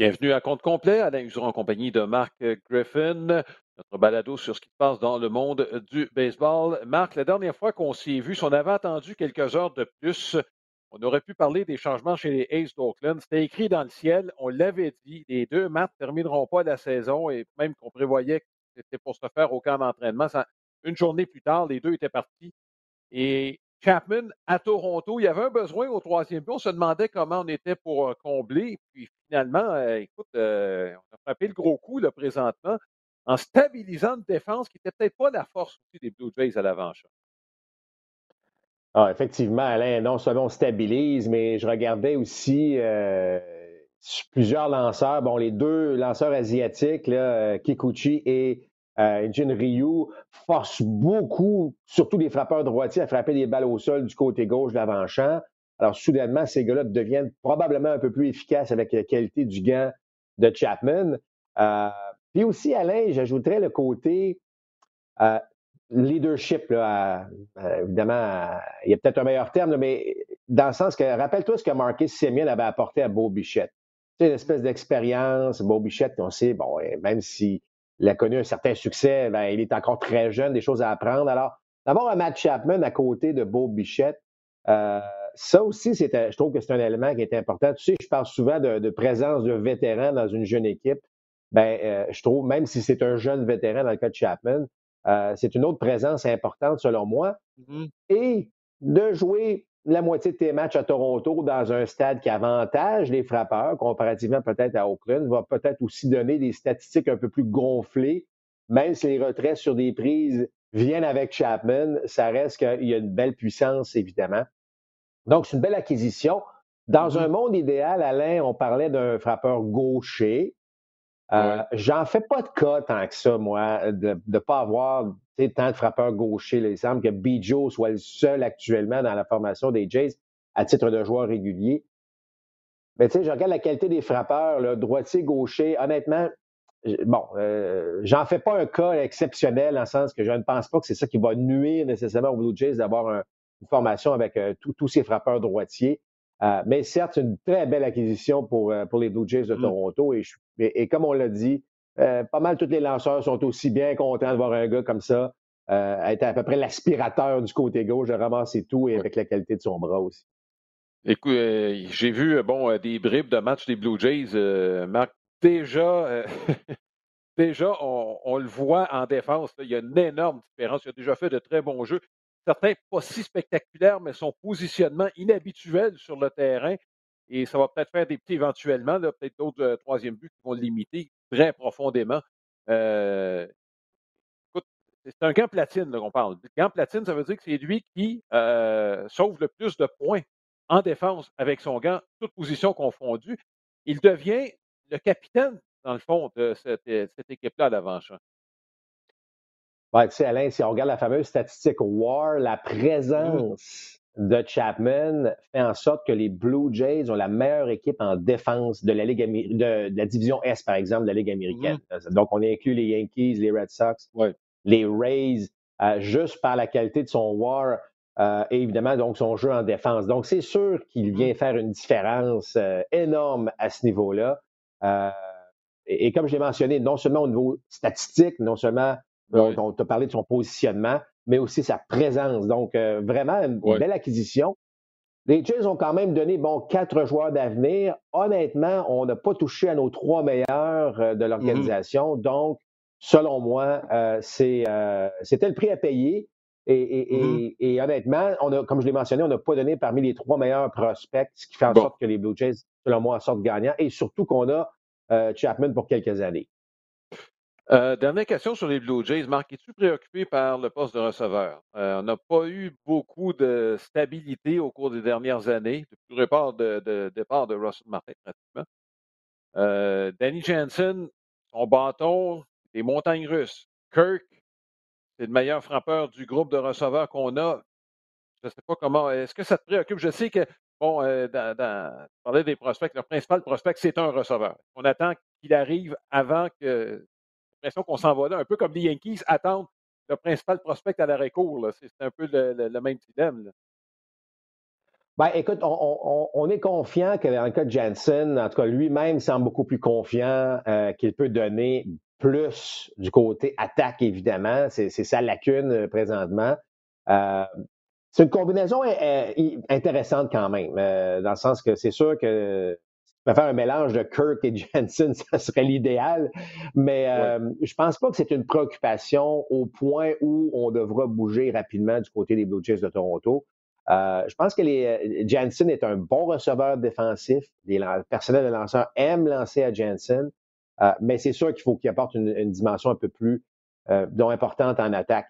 Bienvenue à compte complet, Alain Useron en compagnie de Marc Griffin, notre balado sur ce qui se passe dans le monde du baseball. Marc, la dernière fois qu'on s'est vu, si on avait attendu quelques heures de plus, on aurait pu parler des changements chez les Aces d'Oakland. C'était écrit dans le ciel, on l'avait dit, les deux matchs ne termineront pas la saison et même qu'on prévoyait que c'était pour se faire au camp d'entraînement. Une journée plus tard, les deux étaient partis. Et Chapman à Toronto. Il y avait un besoin au troisième but. On se demandait comment on était pour euh, combler. Puis finalement, euh, écoute, euh, on a frappé le gros coup présentement en stabilisant une défense qui n'était peut-être pas la force aussi des Blue Jays à l'avant. Ah, effectivement, Alain, non seulement on stabilise, mais je regardais aussi plusieurs lanceurs. Bon, les deux lanceurs asiatiques, Kikuchi et euh, Ryu force beaucoup, surtout les frappeurs droitiers, à frapper des balles au sol du côté gauche de l'avant-champ. Alors, soudainement, ces gars-là deviennent probablement un peu plus efficaces avec la qualité du gant de Chapman. Euh, puis aussi, Alain, j'ajouterais le côté euh, leadership. évidemment, il y a peut-être un meilleur terme, mais dans le sens que, rappelle-toi ce que Marcus Simeon avait apporté à Beau Bichette. C'est une espèce d'expérience. Beau Bichette, on sait, bon, même si il a connu un certain succès, ben, il est encore très jeune, des choses à apprendre. Alors, d'avoir un Matt Chapman à côté de Beau Bichette, euh, ça aussi, je trouve que c'est un élément qui est important. Tu sais, je parle souvent de, présence de vétérans dans une jeune équipe. Ben, euh, je trouve, même si c'est un jeune vétéran dans le cas de Chapman, euh, c'est une autre présence importante selon moi. Mm-hmm. Et de jouer la moitié de tes matchs à Toronto dans un stade qui avantage les frappeurs, comparativement peut-être à Oakland, va peut-être aussi donner des statistiques un peu plus gonflées, même si les retraits sur des prises viennent avec Chapman, ça reste qu'il y a une belle puissance, évidemment. Donc, c'est une belle acquisition. Dans mm-hmm. un monde idéal, Alain, on parlait d'un frappeur gaucher. Euh, J'en fais pas de cas tant que ça, moi, de ne pas avoir tant de frappeurs gauchers. il semble que Bijo soit le seul actuellement dans la formation des Jays à titre de joueur régulier. Mais tu sais, je regarde la qualité des frappeurs, là, droitier, gaucher. Honnêtement, bon, euh, j'en fais pas un cas exceptionnel en le sens que je ne pense pas que c'est ça qui va nuire nécessairement aux Blue Jays d'avoir une formation avec euh, tous ces frappeurs droitiers. Euh, mais certes, c'est une très belle acquisition pour, pour les Blue Jays de mm. Toronto. Et, et, comme on l'a dit, euh, pas mal tous les lanceurs sont aussi bien contents de voir un gars comme ça euh, être à peu près l'aspirateur du côté gauche, de ramasser tout et avec la qualité de son bras aussi. Écoute, euh, j'ai vu bon, des bribes de match des Blue Jays, Marc. Déjà, déjà on, le voit en défense. il y a une énorme différence. Il a déjà fait de très bons jeux. Certains pas si spectaculaires, mais son positionnement inhabituel sur le terrain. Et ça va peut-être faire des petits éventuellement, peut-être d'autres troisième buts qui vont le limiter très profondément. Euh, écoute, c'est un gant platine qu'on parle. Gant platine, ça veut dire que c'est lui qui euh, sauve le plus de points en défense avec son gant, toute position confondue. Il devient le capitaine, dans le fond, de cette, équipe-là à l'avant-champ. Ouais, tu sais, Alain, si on regarde la fameuse statistique WAR, la mmh. présence de Chapman fait en sorte que les Blue Jays ont la meilleure équipe en défense de la Ligue de, la division S, par exemple, de la Ligue américaine. Mm-hmm. Donc, on inclut les Yankees, les Red Sox, les Rays, euh, juste par la qualité de son WAR euh, et évidemment, donc, son jeu en défense. Donc, c'est sûr qu'il mm-hmm. vient faire une différence euh, énorme à ce niveau-là. Et, et, comme je l'ai mentionné, non seulement au niveau statistique, non seulement on t'a parlé de son positionnement, mais aussi sa présence. Donc, euh, vraiment, une belle acquisition. Les Jays ont quand même donné, bon, quatre joueurs d'avenir. Honnêtement, on n'a pas touché à nos trois meilleurs euh, de mm-hmm. l'organisation. Donc, selon moi, euh, c'était le prix à payer. Mm-hmm. Et, honnêtement, on a, comme je l'ai mentionné, on n'a pas donné parmi les trois meilleurs prospects, ce qui fait en sorte que les Blue Jays, selon moi, sortent gagnants. Et surtout qu'on a Chapman pour quelques années. Euh, dernière question sur les Blue Jays. Marc, es-tu préoccupé par le poste de receveur? Euh, on n'a pas eu beaucoup de stabilité au cours des dernières années, depuis le départ de, départ de Russell Martin, pratiquement. Euh, Danny Jansen, son bâton, des montagnes russes. Kirk, c'est le meilleur frappeur du groupe de receveurs qu'on a. Je ne sais pas comment. Est-ce que ça te préoccupe? Je sais que, bon, dans, parlais des prospects, le principal prospect, c'est un receveur. On attend qu'il arrive avant que l'impression qu'on s'en va là, un peu comme les Yankees attendent le principal prospect à l'arrêt court. C'est un peu le, même dilemme. Ben, écoute, on, est confiant que dans le cas de Jansen, en tout cas, lui-même semble beaucoup plus confiant euh, qu'il peut donner plus du côté attaque, évidemment. C'est sa lacune euh, présentement. Euh, c'est une combinaison intéressante quand même, dans le sens que c'est sûr que faire un mélange de Kirk et Jensen, ça serait l'idéal. Mais je pense pas que c'est une préoccupation au point où on devra bouger rapidement du côté des Blue Jays de Toronto. Euh, je pense que les, euh, est un bon receveur défensif. Le personnel de lanceurs aime lancer à Jansen, euh, mais c'est sûr qu'il faut qu'il apporte une, dimension un peu plus importante en attaque.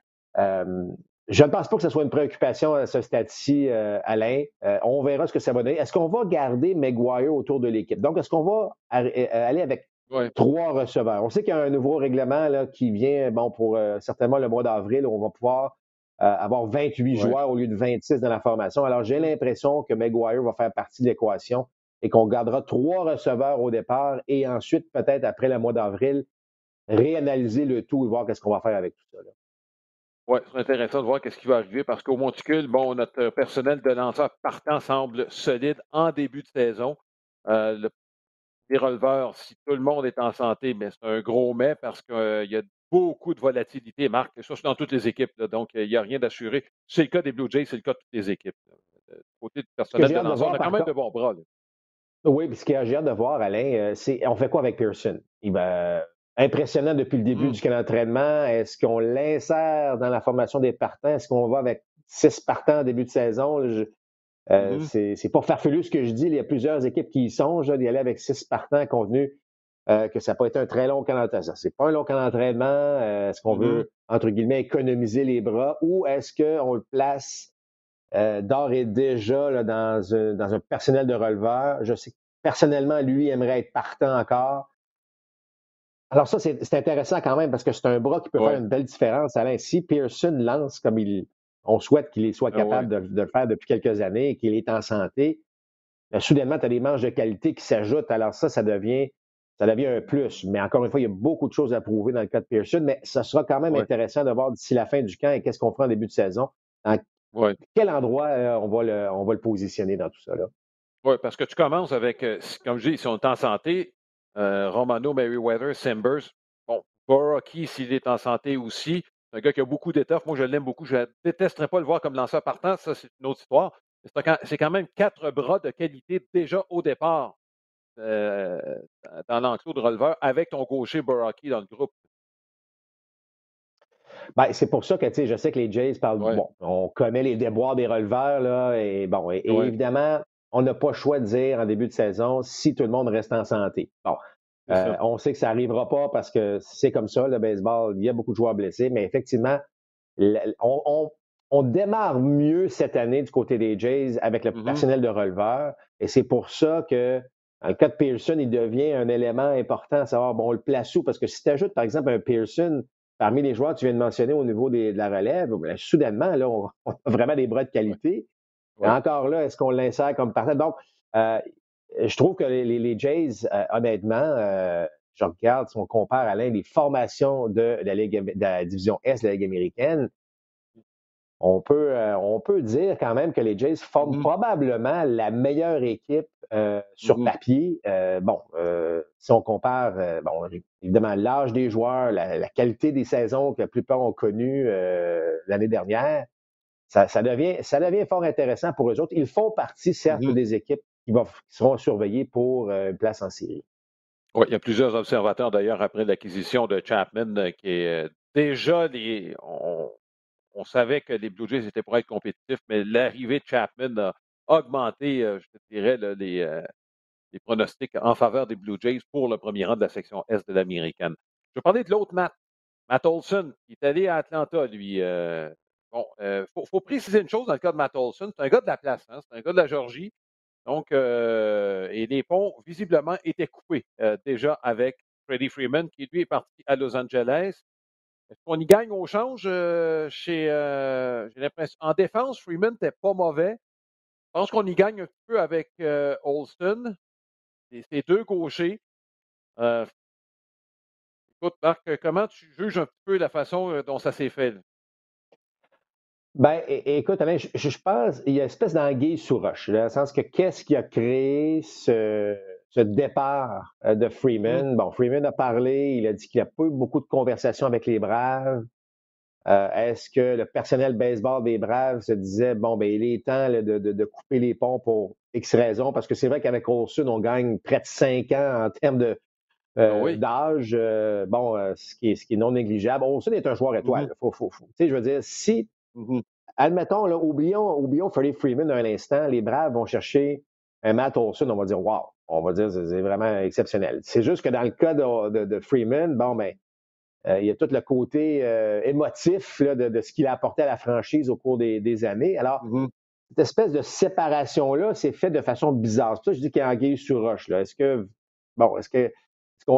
Je ne pense pas que ce soit une préoccupation à ce stade-ci, Alain. on verra ce que ça va donner. Est-ce qu'on va garder Maguire autour de l'équipe? Donc, est-ce qu'on va aller avec trois receveurs? On sait qu'il y a un nouveau règlement là, qui vient bon, pour certainement le mois d'avril où on va pouvoir euh, avoir 28 joueurs au lieu de 26 dans la formation. Alors, j'ai l'impression que Maguire va faire partie de l'équation et qu'on gardera trois receveurs au départ et ensuite, peut-être après le mois d'avril, réanalyser le tout et voir qu'est-ce qu'on va faire avec tout ça. Oui, c'est intéressant de voir qu'est-ce qui va arriver parce qu'au Monticule, bon, notre personnel de lanceur partant semble solide en début de saison. Euh, le, les releveurs, si tout le monde est en santé, mais c'est un gros mais parce qu'il euh, y a beaucoup de volatilité, Marc. Ça, c'est dans toutes les équipes. donc, il n'y a rien d'assuré. C'est le cas des Blue Jays, c'est le cas de toutes les équipes. côté du personnel de lanceur, on a quand même de bons bras. Oui, puis ce qu'il y a j'ai hâte de voir, Alain, euh, c'est on fait quoi avec Pearson? Il va impressionnant depuis le début mmh. du camp d'entraînement. Est-ce qu'on l'insère dans la formation des partants? Est-ce qu'on va avec six partants en début de saison? Euh, mmh. C'est pas farfelu ce que je dis. Il y a plusieurs équipes qui y songent d'y aller avec six partants tenu euh, que ça peut être un très long camp d'entraînement. C'est pas un long camp d'entraînement. Euh, est-ce qu'on mm-hmm. veut, entre guillemets, économiser les bras ou est-ce qu'on le place d'ores et déjà dans, un, dans un personnel de releveur? Je sais que personnellement, lui aimerait être partant encore. Alors ça, c'est intéressant quand même parce que c'est un bras qui peut faire une belle différence. Alain, si Pearson lance comme il, on souhaite qu'il soit ah capable de, de, le faire depuis quelques années et qu'il est en santé, ben, soudainement, tu as des manches de qualité qui s'ajoutent. Alors ça, ça devient ça devient un plus. Mais encore une fois, il y a beaucoup de choses à prouver dans le cas de Pearson, mais ça sera quand même intéressant de voir d'ici la fin du camp et qu'est-ce qu'on fera en début de saison. Dans quel endroit euh, on, va le, on va le positionner dans tout ça. Là. Oui, parce que tu commences avec, euh, comme je dis, si on est en santé, Romano, Meriwether, Simbers, bon, Boraki, s'il est en santé aussi, c'est un gars qui a beaucoup d'étoffes. Moi, je l'aime beaucoup. Je ne détesterais pas le voir comme lanceur partant. Ça, c'est une autre histoire. C'est quand même quatre bras de qualité déjà au départ euh, dans l'enclos de releveur avec ton gaucher Boraki dans le groupe. Ben, c'est pour ça que je sais que les Jays parlent. Bon, on connaît les déboires des releveurs, là, et bon, et, évidemment, on n'a pas le choix de dire en début de saison si tout le monde reste en santé. Bon. Euh, on sait que ça n'arrivera pas parce que c'est comme ça, le baseball, il y a beaucoup de joueurs blessés, mais effectivement, on, on démarre mieux cette année du côté des Jays avec le mm-hmm. personnel de releveur, et c'est pour ça que dans le cas de Pearson, il devient un élément important à savoir, bon, on le place où? Parce que si tu ajoutes, par exemple, un Pearson parmi les joueurs que tu viens de mentionner au niveau de la relève, ben, soudainement, là, on, a vraiment des bras de qualité. Encore là, est-ce qu'on l'insère comme partenaire? Donc, euh, je trouve que les, Jays, euh, honnêtement, euh, je regarde, si on compare à l'un des formations de la, Ligue, de la division S de la Ligue américaine, on peut, on peut dire quand même que les Jays forment mmh probablement la meilleure équipe sur mmh papier. Bon, si on compare, bon, évidemment, l'âge des joueurs, la, qualité des saisons que la plupart ont connues l'année dernière, ça, devient, ça devient fort intéressant pour eux autres. Ils font partie, certes, mmh des équipes qui, vont, seront surveillées pour une place en série. Oui, il y a plusieurs observateurs d'ailleurs après l'acquisition de Chapman qui est déjà des on savait que les Blue Jays étaient pour être compétitifs, mais l'arrivée de Chapman a augmenté, euh, je te dirais, euh, les, pronostics en faveur des Blue Jays pour le premier rang de la section Est de l'américaine. Je vais parler de l'autre Matt, Matt Olson, qui est allé à Atlanta, lui. Euh, bon, il faut, préciser une chose dans le cas de Matt Olson, c'est un gars de la place, hein, c'est un gars de la Georgie. Donc, et les ponts, visiblement, étaient coupés déjà avec Freddie Freeman, qui lui est parti à Los Angeles. Est-ce qu'on y gagne au change euh, chez. Euh, j'ai l'impression. En défense, Freeman n'était pas mauvais. Je pense qu'on y gagne un peu avec euh, Olston. C'est deux gauchers. écoute, Marc, comment tu juges un peu la façon dont ça s'est fait? Ben, écoute, Alain, je, pense, il y a une espèce d'anguille sous roche, dans le sens que qu'est-ce qui a créé ce, départ euh, de Freeman? Mmh. Bon, Freeman a parlé, il a dit qu'il n'y a pas eu beaucoup de conversations avec les Braves. Euh, est-ce que le personnel baseball des Braves se disait, bon, ben, il est temps de, couper les ponts pour X raisons? Parce que c'est vrai qu'avec Olsun, on gagne près de 5 ans en termes de, euh, ah d'âge, bon, ce, qui est, ce qui est non négligeable. Olson est un joueur étoile. Mmh. Faut, faut, faut. Tu sais, je veux dire, si Mmh Admettons, là, oublions, oublions Freddie Freeman un instant. Les Braves vont chercher un Matt Olson. On va dire, wow, on va dire, c'est vraiment exceptionnel. C'est juste que dans le cas de, Freeman, bon, ben, euh, il y a tout le côté euh, émotif de, ce qu'il a apporté à la franchise au cours des, années. Alors, mmh cette espèce de séparation-là, c'est fait de façon bizarre. C'est pour ça que je dis qu'il y a anguille sur roche. Est-ce que, bon, est-ce que,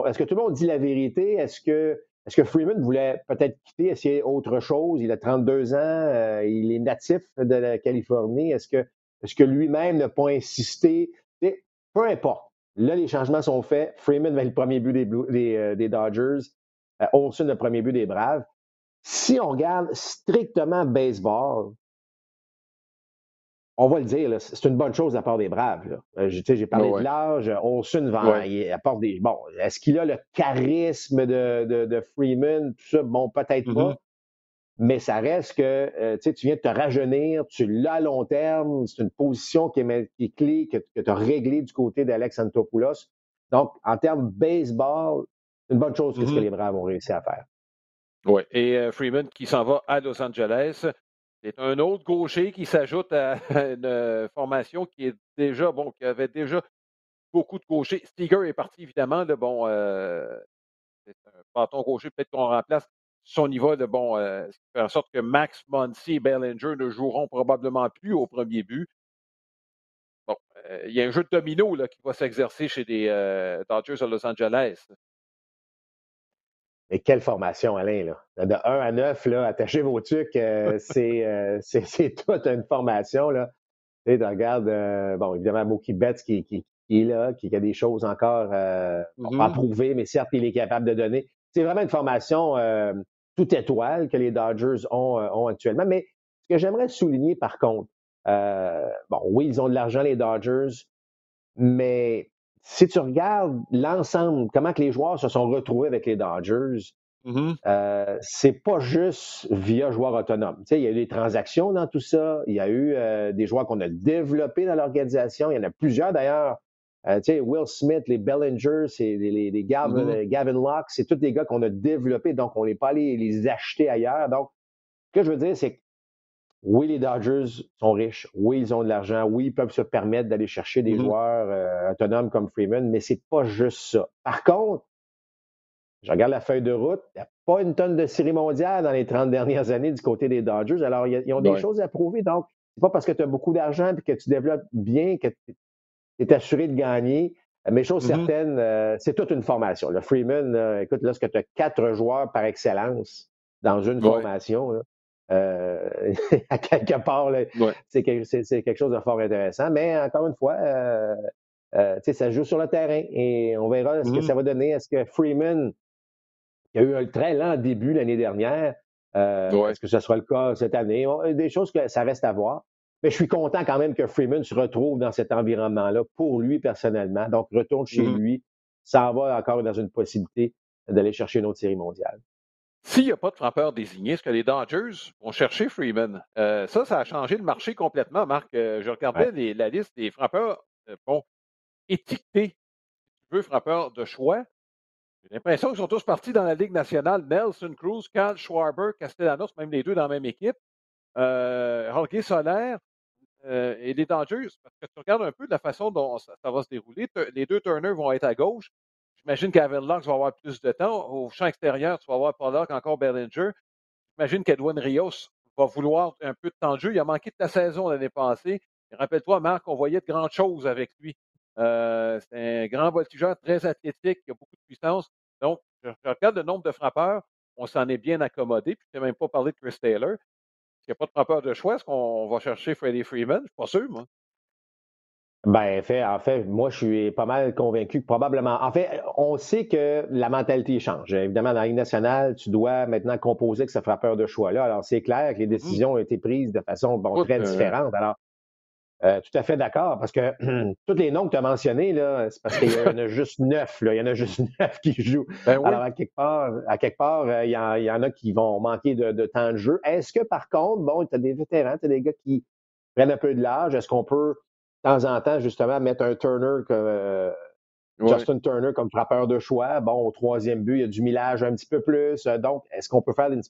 est-ce que tout le monde dit la vérité? Est-ce que est-ce que Freeman voulait peut-être quitter, essayer autre chose? Il a 32 ans, euh, il est natif de la Californie. Est-ce que, est que lui-même n'a pas insisté? peu importe. Là, les changements sont faits. Freeman va le premier but des, euh, Dodgers. Euh, Olson le premier but des Braves. Si on regarde strictement baseball, on va le dire, c'est une bonne chose à part des Braves. Euh, j'ai parlé de l'âge, Olson apporte des. Bon, est-ce qu'il a le charisme de, Freeman, tout ça? Bon, peut-être pas. Mm-hmm. Mais ça reste que euh, tu viens de te rajeunir, tu l'as à long terme, c'est une position qui est, clé, que, tu as réglée du côté d'Alex Antopoulos. Donc, en termes baseball, c'est une bonne chose que ce que mm-hmm. les Braves ont réussi à faire. Oui, et euh, Freeman qui s'en va à Los Angeles. C'est un autre gaucher qui s'ajoute à une euh, formation qui est déjà, bon, qui avait déjà beaucoup de gauchers. Stiger est parti, évidemment. De, bon, euh, c'est un bâton gaucher, peut-être qu'on remplace son niveau de bon, euh, ce qui fait en sorte que Max Muncy et Bellinger ne joueront probablement plus au premier but. Bon, il y a un jeu de domino là, qui va s'exercer chez les Dodgers à Los Angeles. Mais quelle formation, Alain, là. De 1 à 9, là, attachez vos trucs, euh, euh, c'est, toute une formation, là. Tu sais, regardes, euh, bon, évidemment, Mookie Betts qui, qui, est là, qui, a des choses encore à mm-hmm. prouver, mais certes, il est capable de donner. C'est vraiment une formation toute étoile que les Dodgers ont, ont, actuellement. Mais ce que j'aimerais souligner, par contre, bon, oui, ils ont de l'argent, les Dodgers, mais si tu regardes l'ensemble, comment que les joueurs se sont retrouvés avec les Dodgers, mm-hmm. euh, c'est pas juste via joueurs autonomes. Tu sais, il y a eu des transactions dans tout ça. Il y a eu euh, des joueurs qu'on a développés dans l'organisation. Il y en a plusieurs d'ailleurs. Euh, tu sais, Will Smith, les Bellinger, c'est les, les, Gavin, mm-hmm. Gavin Locke, c'est tous des gars qu'on a développés, donc on n'est pas allé les acheter ailleurs. Donc, ce que je veux dire, c'est que oui, les Dodgers sont riches. Oui, ils ont de l'argent. Oui, ils peuvent se permettre d'aller chercher des mm-hmm. joueurs euh, autonomes comme Freeman, mais c'est pas juste ça. Par contre, je regarde la feuille de route, il n'y a pas une tonne de série mondiale dans les 30 dernières années du côté des Dodgers. Alors, ils ont des choses à prouver. Donc, c'est pas parce que tu as beaucoup d'argent et que tu développes bien que tu es assuré de gagner. Mais chose mm-hmm. certaine, euh, c'est toute une formation. Le Freeman, écoute, lorsque tu as quatre joueurs par excellence dans une formation, à quelque part, c'est quelque, chose de fort intéressant. Mais encore une fois, euh, euh, ça joue sur le terrain et on verra ce que mmh ça va donner. Est-ce que Freeman, qui a eu un très lent début l'année dernière, est-ce que ce sera le cas cette année? Des choses que ça reste à voir. Mais je suis content quand même que Freeman se retrouve dans cet environnement-là pour lui personnellement. Donc, retourne chez mmh lui. Ça va encore dans une possibilité d'aller chercher une autre série mondiale. S'il n'y a pas de frappeur désigné, est-ce que les Dodgers vont chercher Freeman? Euh, ça, ça a changé le marché complètement, Marc. Euh, je regardais la liste des frappeurs euh, bon, étiquetés, si tu veux, frappeurs de choix. J'ai l'impression qu'ils sont tous partis dans la Ligue nationale. Nelson Cruz, Carl Schwarber, Castellanos, même les deux dans la même équipe. Euh, Jorge Soler et les Dodgers. Parce que tu regardes un peu de la façon dont ça, ça va se dérouler. Les deux Turner vont être à gauche. J'imagine qu'Aven Locke va avoir plus de temps. Au champ extérieur, tu vas avoir Pollock, encore Bellinger. J'imagine qu'Edwin Rios va vouloir un peu de temps de jeu. Il a manqué de la saison l'année passée. Rappelle-toi, Marc, on voyait de grandes choses avec lui. Euh, c'est un grand voltigeur, très athlétique, qui a beaucoup de puissance. Donc, je, regarde le nombre de frappeurs. On s'en est bien accommodé. Puis, je n'ai même pas parlé de Chris Taylor. S'il n'y a pas de frappeur de choix, est-ce qu'on va chercher Freddie Freeman? Je ne suis pas sûr, moi. Ben, en fait, en fait, moi, je suis pas mal convaincu que probablement. En fait, on sait que la mentalité change. Évidemment, dans la Ligue nationale, tu dois maintenant composer que ce frappeur de choix-là. Alors, c'est clair que les mmh décisions ont été prises de façon bon, très différente. Alors, euh, tout à fait d'accord, parce que tous les noms que tu as mentionnés, là, c'est parce qu'il y en a juste neuf. Là. Il y en a juste neuf qui jouent. Ben Alors, à quelque part, à quelque part euh, il, y en, a qui vont manquer de, temps de jeu. Est-ce que, par contre, bon, tu as des vétérans, tu as des gars qui prennent un peu de l'âge. Est-ce qu'on peut, de temps en temps, justement, mettre un Turner comme euh, Justin Turner comme frappeur de choix? Bon, au troisième but, il y a du millage un petit peu plus. Donc, est-ce qu'on peut faire une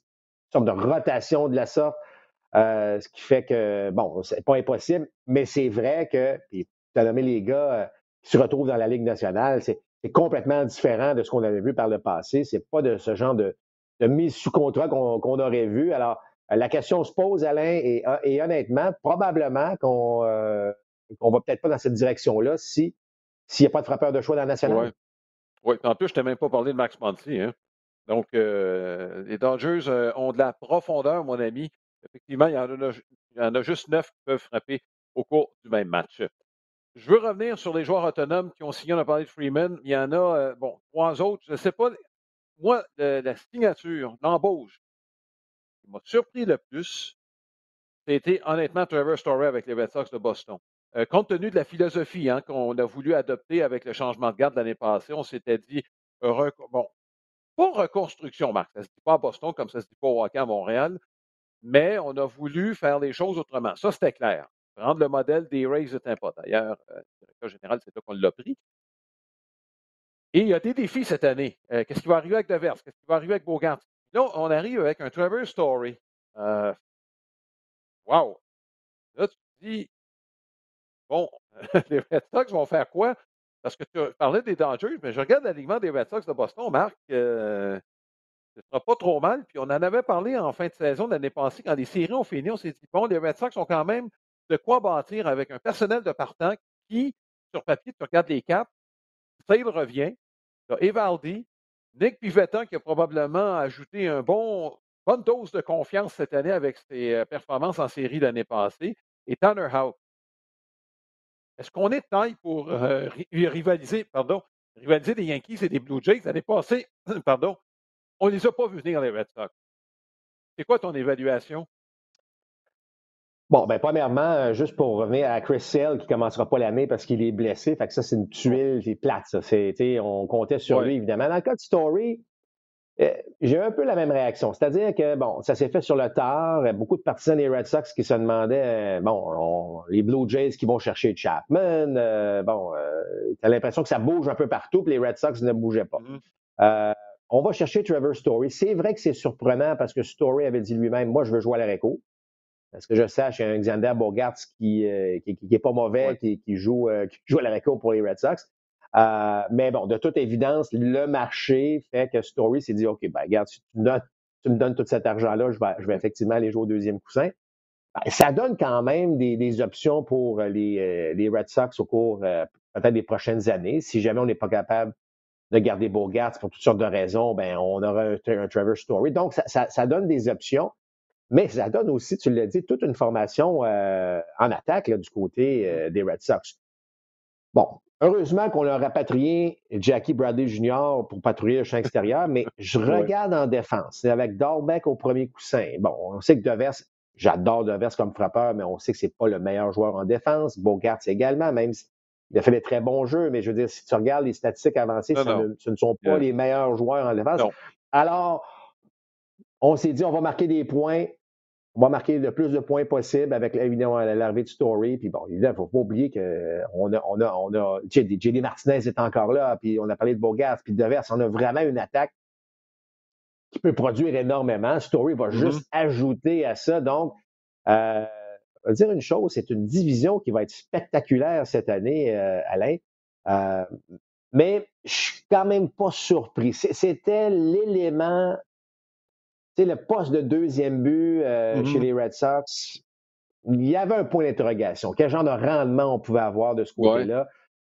sorte de rotation de la sorte? Euh, ce qui fait que, bon, c'est pas impossible, mais c'est vrai que, puis tu as nommé les gars euh, qui se retrouvent dans la Ligue nationale, c'est complètement différent de ce qu'on avait vu par le passé. C'est pas de ce genre de, mise sous contrat qu'on aurait vu. Alors, euh, la question se pose, Alain, et, honnêtement, probablement qu'on qu'on va peut-être pas dans cette direction-là si s'il n'y a pas de frappeur de choix dans la nationale. Oui, en plus, je t'ai même pas parlé de Max Monty. Hein? Donc, les Dodgers ont de la profondeur, mon ami. Effectivement, il y, en a, juste neuf qui peuvent frapper au cours du même match. Je veux revenir sur les joueurs autonomes qui ont signé, on a parlé de Freeman. Il y en a, euh, bon, trois autres. Je ne sais pas, moi, la signature, l'embauche, qui m'a surpris le plus, c'était honnêtement Trevor Story avec les Red Sox de Boston. Euh, compte tenu de la philosophie hein, qu'on a voulu adopter avec le changement de garde l'année passée, on s'était dit, bon, pas reconstruction, Marc, ça ne se dit pas à Boston comme ça se dit pas au hockey à Montréal, mais on a voulu faire les choses autrement. Ça, c'était clair. Prendre le modèle des Rays de Tampa. D'ailleurs, euh, le directeur général, c'est là qu'on l'a pris. Et il y a des défis cette année. Euh, qu'est-ce qui va arriver avec Devers? Qu'est-ce qui va arriver avec Bogart? Là, on arrive avec un Trevor Story. Euh, wow! Là, tu te dis, bon, les Red Sox vont faire quoi? Parce que tu parlais des Dodgers, mais je regarde l'alignement des Red Sox de Boston, Marc. Euh, ce sera pas trop mal. Puis on en avait parlé en fin de saison l'année passée, quand les séries ont fini, on s'est dit, bon, les Red Sox ont quand même de quoi bâtir avec un personnel de partant qui, sur papier, tu regardes les caps, il revient, tu Evaldi, Nick Pivetta qui a probablement ajouté un bon, bonne dose de confiance cette année avec ses euh, performances en série l'année passée, et Tanner Houck. Est-ce qu'on est de taille pour euh, rivaliser, pardon, rivaliser des Yankees et des Blue Jays l'année passée, pardon, on ne les a pas vus venir, les Red Sox. C'est quoi ton évaluation? Bon, ben premièrement, euh, juste pour revenir à Chris Sale qui ne commencera pas l'année parce qu'il est blessé. Fait que ça, c'est une tuile, c'est plate, ça. on comptait sur lui, évidemment. Dans le cas de Story, euh, j'ai un peu la même réaction. C'est-à-dire que, bon, ça s'est fait sur le tard. Beaucoup de partisans des Red Sox qui se demandaient, euh, bon, les Blue Jays qui vont chercher Chapman. bon, tu as l'impression que ça bouge un peu partout, puis les Red Sox ne bougeaient pas. Mm-hmm. On va chercher Trevor Story. C'est vrai que c'est surprenant parce que Story avait dit lui-même, moi, je veux jouer à l'Areco. Parce que je sache, il y a un Xander Bogarts qui, euh, qui, est pas mauvais, qui, joue, euh, qui joue à l'Areco pour les Red Sox. Euh, mais bon, de toute évidence, le marché fait que Story s'est dit, OK, ben, regarde, si tu, me donnes tout cet argent-là, je vais, je vais effectivement aller jouer au deuxième coussin. Ben, ça donne quand même des, options pour les, les, Red Sox au cours peut-être des prochaines années. Si jamais on n'est pas capable de garder Bogart pour toutes sortes de raisons, ben on aura un, Trevor Story. Donc, ça, donne des options, mais ça donne aussi, tu l'as dit, toute une formation euh, en attaque du côté euh, des Red Sox. Bon, heureusement qu'on a rapatrié Jackie Bradley Jr. pour patrouiller le champ extérieur, mais je regarde en défense. C'est avec Dahlbeck au premier coussin. Bon, on sait que Devers, j'adore Devers comme frappeur, mais on sait que c'est pas le meilleur joueur en défense. Bogart également, même si il a fait des très bons jeux, mais je veux dire, si tu regardes les statistiques avancées, ce ne, sont pas les meilleurs joueurs en défense. Alors, on s'est dit, on va marquer des points, on va marquer le plus de points possible avec évidemment l'arrivée de Story. Puis bon, évidemment, il ne faut pas oublier qu'on a, on a, on a, JD Martinez est encore là, puis on a parlé de Bogas, puis de Devers. On a vraiment une attaque qui peut produire énormément. Story va mm-hmm. juste ajouter à ça. Donc, euh, je vais dire une chose, c'est une division qui va être spectaculaire cette année, euh, Alain. Euh, mais je suis quand même pas surpris. C'était l'élément, sais, le poste de deuxième but euh, chez mm-hmm. les Red Sox. Il y avait un point d'interrogation. Quel genre de rendement on pouvait avoir de ce côté-là?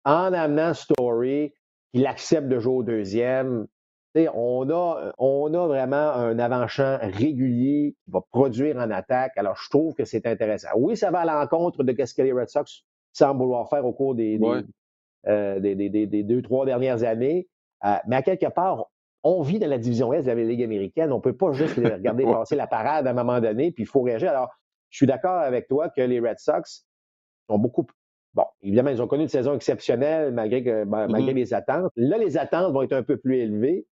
En amenant Story, qu'il accepte de jouer au deuxième, on a, on a vraiment un avant-champ régulier qui va produire en attaque. Alors, je trouve que c'est intéressant. Oui, ça va à l'encontre de ce que les Red Sox semble vouloir faire au cours des, des, deux, trois dernières années. mais à quelque part, on vit dans la division Est de la Ligue américaine. On ne peut pas juste regarder passer la parade à un moment donné, puis il faut réagir. Alors, je suis d'accord avec toi que les Red Sox ont beaucoup. Bon, évidemment, ils ont connu une saison exceptionnelle malgré, que, ben, malgré mm-hmm. les attentes. Là, les attentes vont être un peu plus élevées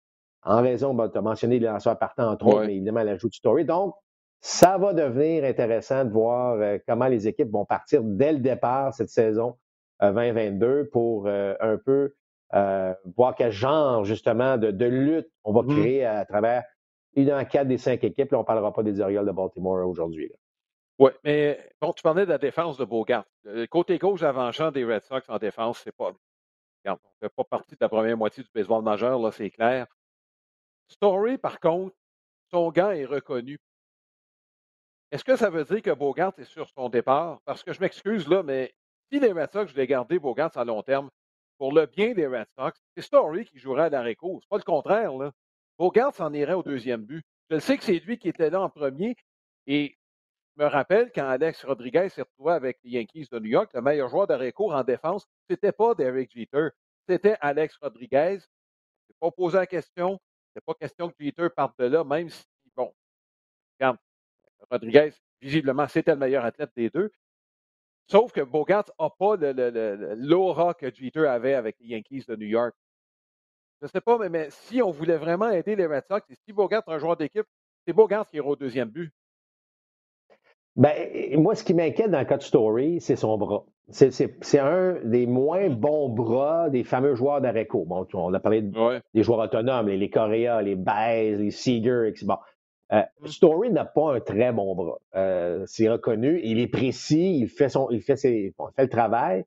en raison, ben, tu as mentionné les lanceurs partant entre autres, mais évidemment l'ajout de Story. Donc, ça va devenir intéressant de voir euh, comment les équipes vont partir dès le départ cette saison 2022 euh, pour euh, un peu voir quel genre justement de, lutte on va mm-hmm. créer à, travers évidemment quatre des cinq équipes. Là, on ne parlera pas des Orioles de Baltimore aujourd'hui. Oui, mais bon, tu parlais de la défense de Bogart. Le côté gauche avant-champ des Red Sox en défense, c'est pas. Regarde, on ne fait pas partie de la première moitié du baseball majeur, là, c'est clair. Story, par contre, son gant est reconnu. Est-ce que ça veut dire que Bogart est sur son départ? Parce que je m'excuse là, mais si les Red Sox, je les gardé Bogart à long terme, pour le bien des Red Sox, c'est Story qui jouerait à la Ce C'est pas le contraire, là. Bogart s'en irait au deuxième but. Je sais que c'est lui qui était là en premier. Et je me rappelle quand Alex Rodriguez s'est retrouvé avec les Yankees de New York, le meilleur joueur d'arrêt-court en défense, c'était pas Derek Jeter, c'était Alex Rodriguez. Je pas posé la question. C'est pas question que Jeter parte de là, même si, bon, regarde, Rodriguez, visiblement, c'était le meilleur athlète des deux. Sauf que Bogart n'a pas l'aura que Jeter avait avec les Yankees de New York. Je ne sais pas, mais, si on voulait vraiment aider les Red Sox, et si Bogart est un joueur d'équipe, c'est Bogart qui ira au deuxième but. Ben, moi, ce qui m'inquiète dans le cas de Story, c'est son bras. C'est un des moins bons bras des fameux joueurs court. Bon, on a parlé des joueurs autonomes, les, les Correa, les Baez, les Seager, etc. Bon. Euh, mm. Story n'a pas un très bon bras. Euh, c'est reconnu. Il est précis, il fait, son, il fait, ses, bon, il fait le travail.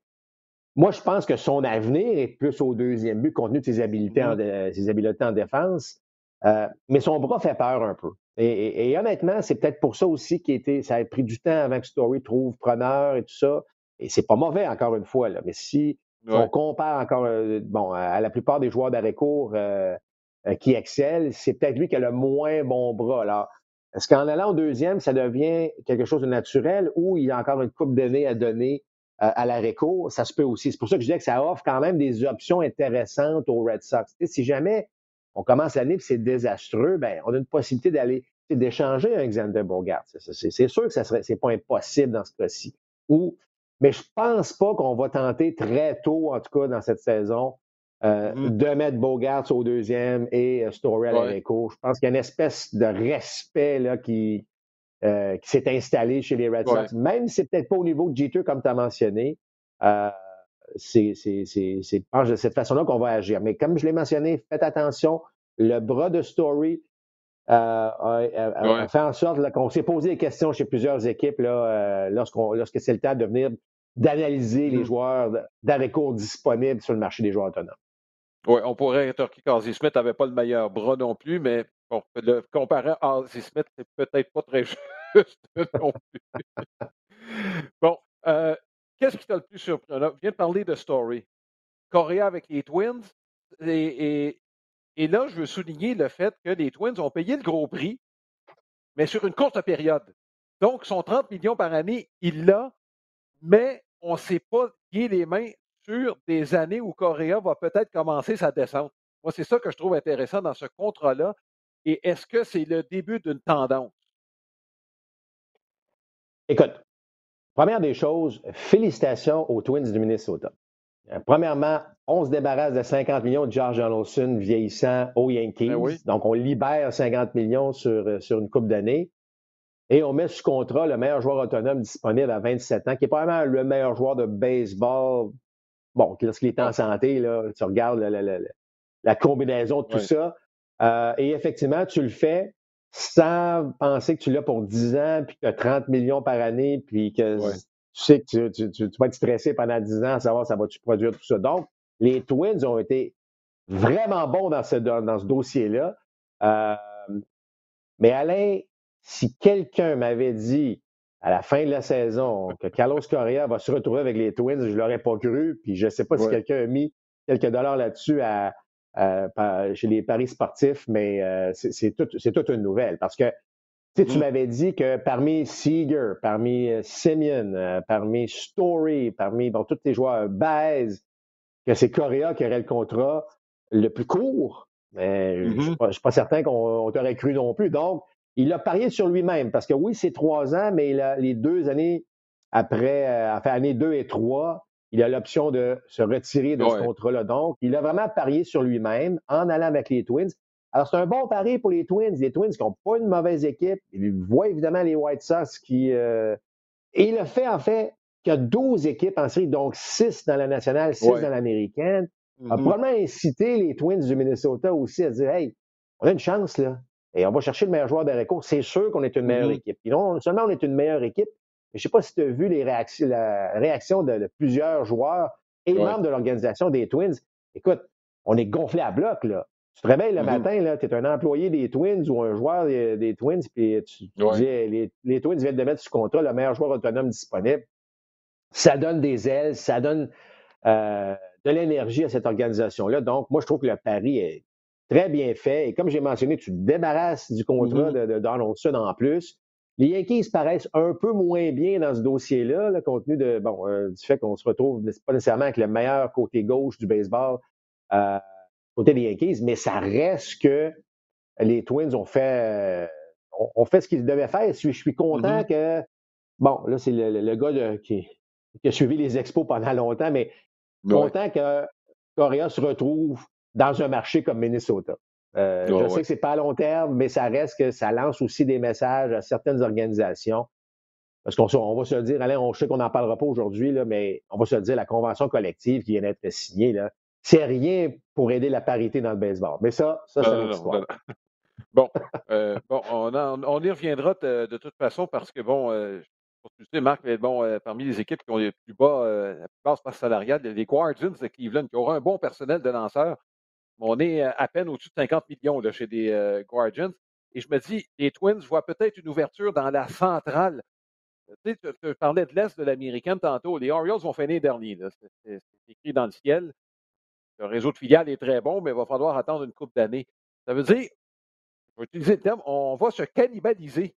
Moi, je pense que son avenir est plus au deuxième but, compte tenu de ses habiletés, en, mm. ses habiletés en défense. Euh, mais son bras fait peur un peu. Et, honnêtement, c'est peut-être pour ça aussi qu'il était, ça a pris du temps avant que Story trouve preneur et tout ça. Et c'est pas mauvais, encore une fois, là. Mais si on compare encore, bon, à la plupart des joueurs d'arrêt court euh, qui excellent, c'est peut-être lui qui a le moins bon bras. Alors, est-ce qu'en allant au deuxième, ça devient quelque chose de naturel ou il y a encore une coupe de à donner à l'arrêt court? Ça se peut aussi. C'est pour ça que je disais que ça offre quand même des options intéressantes aux Red Sox. si jamais on commence l'année et c'est désastreux, ben, on a une possibilité d'aller d'échanger un Xander Bogart. C'est sûr que ce n'est pas impossible dans ce cas-ci. mais je pense pas qu'on va tenter très tôt, en tout cas dans cette saison, euh, mm-hmm. de mettre Bogart au deuxième et euh, Story à ouais. Je pense qu'il y a une espèce de respect là, qui, euh, qui s'est installé chez les Red Sox. Même si c'est peut-être pas au niveau de Jeter, comme tu as mentionné. c'est de cette façon-là qu'on va agir. Mais comme je l'ai mentionné, faites attention. Le bras de Story a fait en sorte qu'on s'est posé des questions chez plusieurs équipes là, lorsque c'est le temps de venir d'analyser les mm. joueurs d'arrêt court disponibles sur le marché des joueurs autonomes. Oui, on pourrait rétorquer qu'Ozzy Smith n'avait pas le meilleur bras non plus, mais bon, le comparer à Ozzy Smith, c'est peut-être pas très juste non plus. bon, euh, qu'est-ce qui t'a le plus surprenant? Je viens de parler de Story. Correa avec les Twins. Et, et, là, je veux souligner le fait que les Twins ont payé le gros prix, mais sur une courte période. Donc, son 30 millions par année, il l'a, mais on ne s'est pas lié les mains sur des années où Correa va peut-être commencer sa descente. Moi, c'est ça que je trouve intéressant dans ce contrat-là. Et est-ce que c'est le début d'une tendance? Écoute, première des choses, félicitations aux Twins du Minnesota. Euh, premièrement, on se débarrasse de 50 millions de George Donaldson vieillissant aux Yankees. Ben Donc, on libère 50 millions sur, euh, sur une coupe d'années. Et on met sous contrat le meilleur joueur autonome disponible à 27 ans, qui est probablement le meilleur joueur de baseball bon, lorsqu'il est en santé, là, tu regardes la, combinaison de tout ça. Euh, et effectivement, tu le fais sans penser que tu l'as pour 10 ans, puis que tu as 30 millions par année, puis que tu sais que tu, vas être stressé pendant 10 ans à savoir ça va-tu produire tout ça. Donc, les Twins ont été vraiment bons dans ce, dans, ce dossier-là. Euh, mais Alain, si quelqu'un m'avait dit à la fin de la saison que Carlos Correa va se retrouver avec les Twins, je ne l'aurais pas cru. Puis je ne sais pas si quelqu'un a mis quelques dollars là-dessus chez les paris sportifs, mais euh, c'est toute une nouvelle. Parce que Tu, mmh. m'avais dit que parmi Seager, parmi euh, Simeon, euh, parmi Story, parmi bon, tous tes joueurs, Baez, que c'est Correa qui aurait le contrat le plus court. Mais je ne mmh suis, pas certain qu'on t'aurait cru non plus. Donc, il a parié sur lui-même parce que oui, c'est trois ans, mais il a, les deux années après, euh, enfin, année deux et trois, il a l'option de se retirer de ce contrat-là. Donc, il a vraiment parié sur lui-même en allant avec les Twins. Alors, c'est un bon pari pour les Twins. Les Twins qui n'ont pas une mauvaise équipe. Il voit évidemment les White Sox qui. Euh, et il a fait, en fait, qu'il y a 12 équipes en série, donc 6 dans la nationale, 6 dans l'américaine. A mm-hmm. probablement incité les Twins du Minnesota aussi à dire Hey, on a une chance, là. Et on va chercher le meilleur joueur de recours. C'est sûr qu'on est une meilleure mm-hmm. équipe. non seulement on est une meilleure équipe, mais je ne sais pas si tu as vu les réactions, la réaction de, plusieurs joueurs et membres de l'organisation des Twins. Écoute, on est gonflé à bloc, là. Tu te réveilles le mm-hmm. matin, tu es un employé des Twins ou un joueur des, Twins, puis tu, dis les, les, Twins viennent de mettre sous contrat le meilleur joueur autonome disponible. Ça donne des ailes, ça donne euh, de l'énergie à cette organisation-là. Donc, moi, je trouve que le pari est très bien fait. Et comme j'ai mentionné, tu te débarrasses du contrat mm-hmm. de, Donaldson en plus. Les Yankees paraissent un peu moins bien dans ce dossier-là, compte tenu de, bon, euh, du fait qu'on se retrouve pas nécessairement avec le meilleur côté gauche du baseball. Euh, côté des Yankees, mais ça reste que les Twins ont fait, ont, fait ce qu'ils devaient faire. Je suis, content mm-hmm. que, bon, là, c'est le, gars qui, a suivi les expos pendant longtemps, mais content que Correa se retrouve dans un marché comme Minnesota. Euh, je sais que c'est pas à long terme, mais ça reste que ça lance aussi des messages à certaines organisations. Parce qu'on va se le dire, Alain, on sait qu'on n'en parlera pas aujourd'hui, mais on va se le dire, la convention collective qui vient d'être signée, là, c'est rien pour aider la parité dans le baseball. Mais ça, ça c'est une histoire. Bon, euh, bon on, y reviendra de, toute façon parce que, bon, euh, pour tu sais, Marc, bon, euh, parmi les équipes qui ont le plus bas, la plus basse masse salariale, les Guardians de Cleveland, qui auront un bon personnel de lanceurs, on est à peine au-dessus de 50 millions là, chez des Guardians. Et je me dis, les Twins voient peut-être une ouverture dans la centrale. Tu sais, tu, parlais de l'Est de l'Américaine tantôt. Les Orioles vont finir dernier. C'est écrit dans le ciel. Le réseau de filiales est très bon, mais il va falloir attendre une couple d'années. Ça veut dire, je vais utiliser le terme, on va se cannibaliser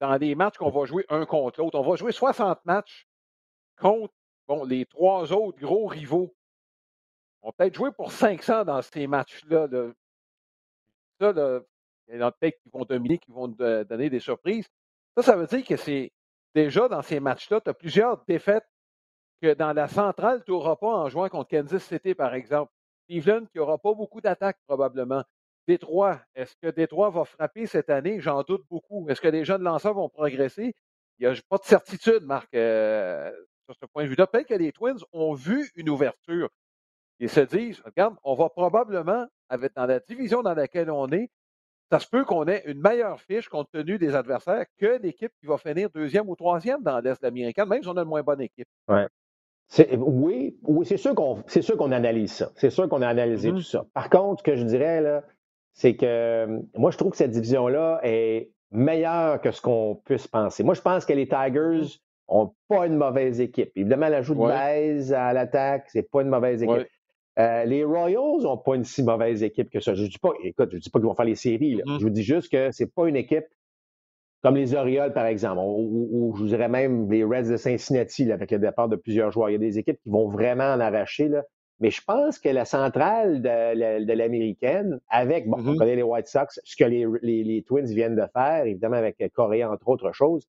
dans des matchs qu'on va jouer un contre l'autre. On va jouer 60 matchs contre les trois autres gros rivaux. On peut-être jouer pour 500 dans ces matchs-là. Ça, il y en a peut-être qui vont dominer, qui vont donner des surprises. Ça, ça veut dire que c'est déjà dans ces matchs-là, tu as plusieurs défaites que dans la centrale, tu n'auras pas en jouant contre Kansas City, par exemple. Cleveland, qui n'aura pas beaucoup d'attaques probablement. Détroit, est-ce que Détroit va frapper cette année? J'en doute beaucoup. Est-ce que les jeunes lanceurs vont progresser? Il n'y a pas de certitude, Marc, euh, sur ce point de vue-là. Peut-être que les Twins ont vu une ouverture et se disent, regarde, on va probablement, avec, dans la division dans laquelle on est, ça se peut qu'on ait une meilleure fiche compte tenu des adversaires que l'équipe qui va finir deuxième ou troisième dans l'Est américain, même si on a une moins bonne équipe. Ouais. Oui, oui c'est sûr qu'on analyse ça. C'est sûr qu'on a analysé mm-hmm. tout ça. Par contre, ce que je dirais, là, c'est que moi, je trouve que cette division-là est meilleure que ce qu'on puisse penser. Moi, je pense que les Tigers n'ont pas une mauvaise équipe. Évidemment, l'ajout de base à l'attaque, c'est pas une mauvaise équipe. Euh, les Royals n'ont pas une si mauvaise équipe que ça. Je dis pas, écoute, je dis pas qu'ils vont faire les séries. Mm-hmm. Je vous dis juste que c'est pas une équipe comme les Orioles, par exemple, ou, je vous dirais même les Reds de Cincinnati, avec le départ de plusieurs joueurs. Il y a des équipes qui vont vraiment en arracher. Là. Mais je pense que la centrale de, l'américaine, avec, bon, on mm-hmm. connaît les White Sox, ce que les, Twins viennent de faire, évidemment avec Corée, entre autres choses,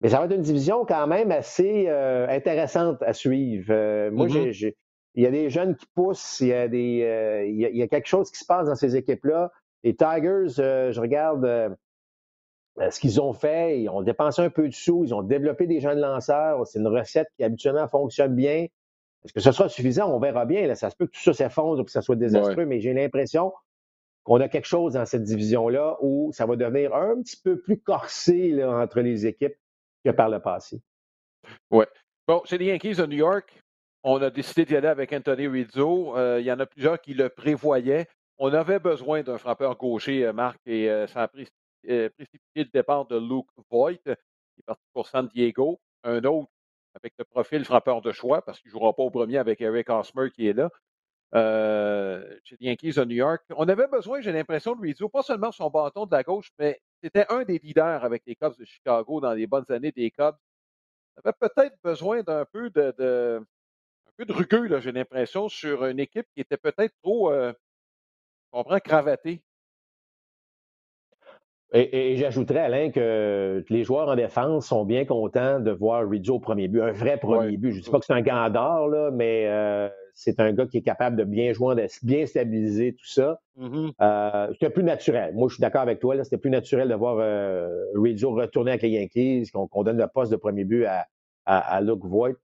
mais ça va être une division quand même assez euh, intéressante à suivre. Euh, moi, mm-hmm. Il y a des jeunes qui poussent, il y a, des, euh, il, y a, quelque chose qui se passe dans ces équipes-là. Les Tigers, je regarde euh, ce qu'ils ont fait, ils ont dépensé un peu de sous, ils ont développé des jeunes lanceurs. C'est une recette qui habituellement fonctionne bien. Est-ce que ce sera suffisant? On verra bien. Là. Ça se peut que tout ça s'effondre ou que ça soit désastreux, mais j'ai l'impression qu'on a quelque chose dans cette division-là où ça va devenir un petit peu plus corsé là, entre les équipes que par le passé. Oui. Bon, c'est les Yankees de New York. On a décidé d'y aller avec Anthony Rizzo. Euh, il y en a plusieurs qui le prévoyaient. On avait besoin d'un frappeur gaucher, euh, Marc, et ça a euh, précipité le départ de Luke Voigt, qui est parti pour San Diego. Un autre avec le profil frappeur de choix, parce qu'il ne jouera pas au premier avec Eric Hosmer qui est là. Euh, chez les Yankees de New York. On avait besoin, j'ai l'impression, de dire, pas seulement son bâton de la gauche, mais c'était un des leaders avec les Cubs de Chicago dans les bonnes années des Cubs. Il avait peut-être besoin d'un peu de, peu de recul, j'ai l'impression, sur une équipe qui était peut-être trop, euh, on comprend, cravatée. Et, j'ajouterais, Alain, que les joueurs en défense sont bien contents de voir Rizzo au premier but, un vrai premier but. Je ne dis pas que c'est un gars d'or, là, mais euh, c'est un gars qui est capable de bien jouer, de bien stabiliser tout ça. Mm-hmm. Euh, c'était plus naturel. Moi, je suis d'accord avec toi. C'était plus naturel de voir euh, Rizzo retourner avec les Yankees, qu'on donne le poste de premier but à, à, Luke Voigt.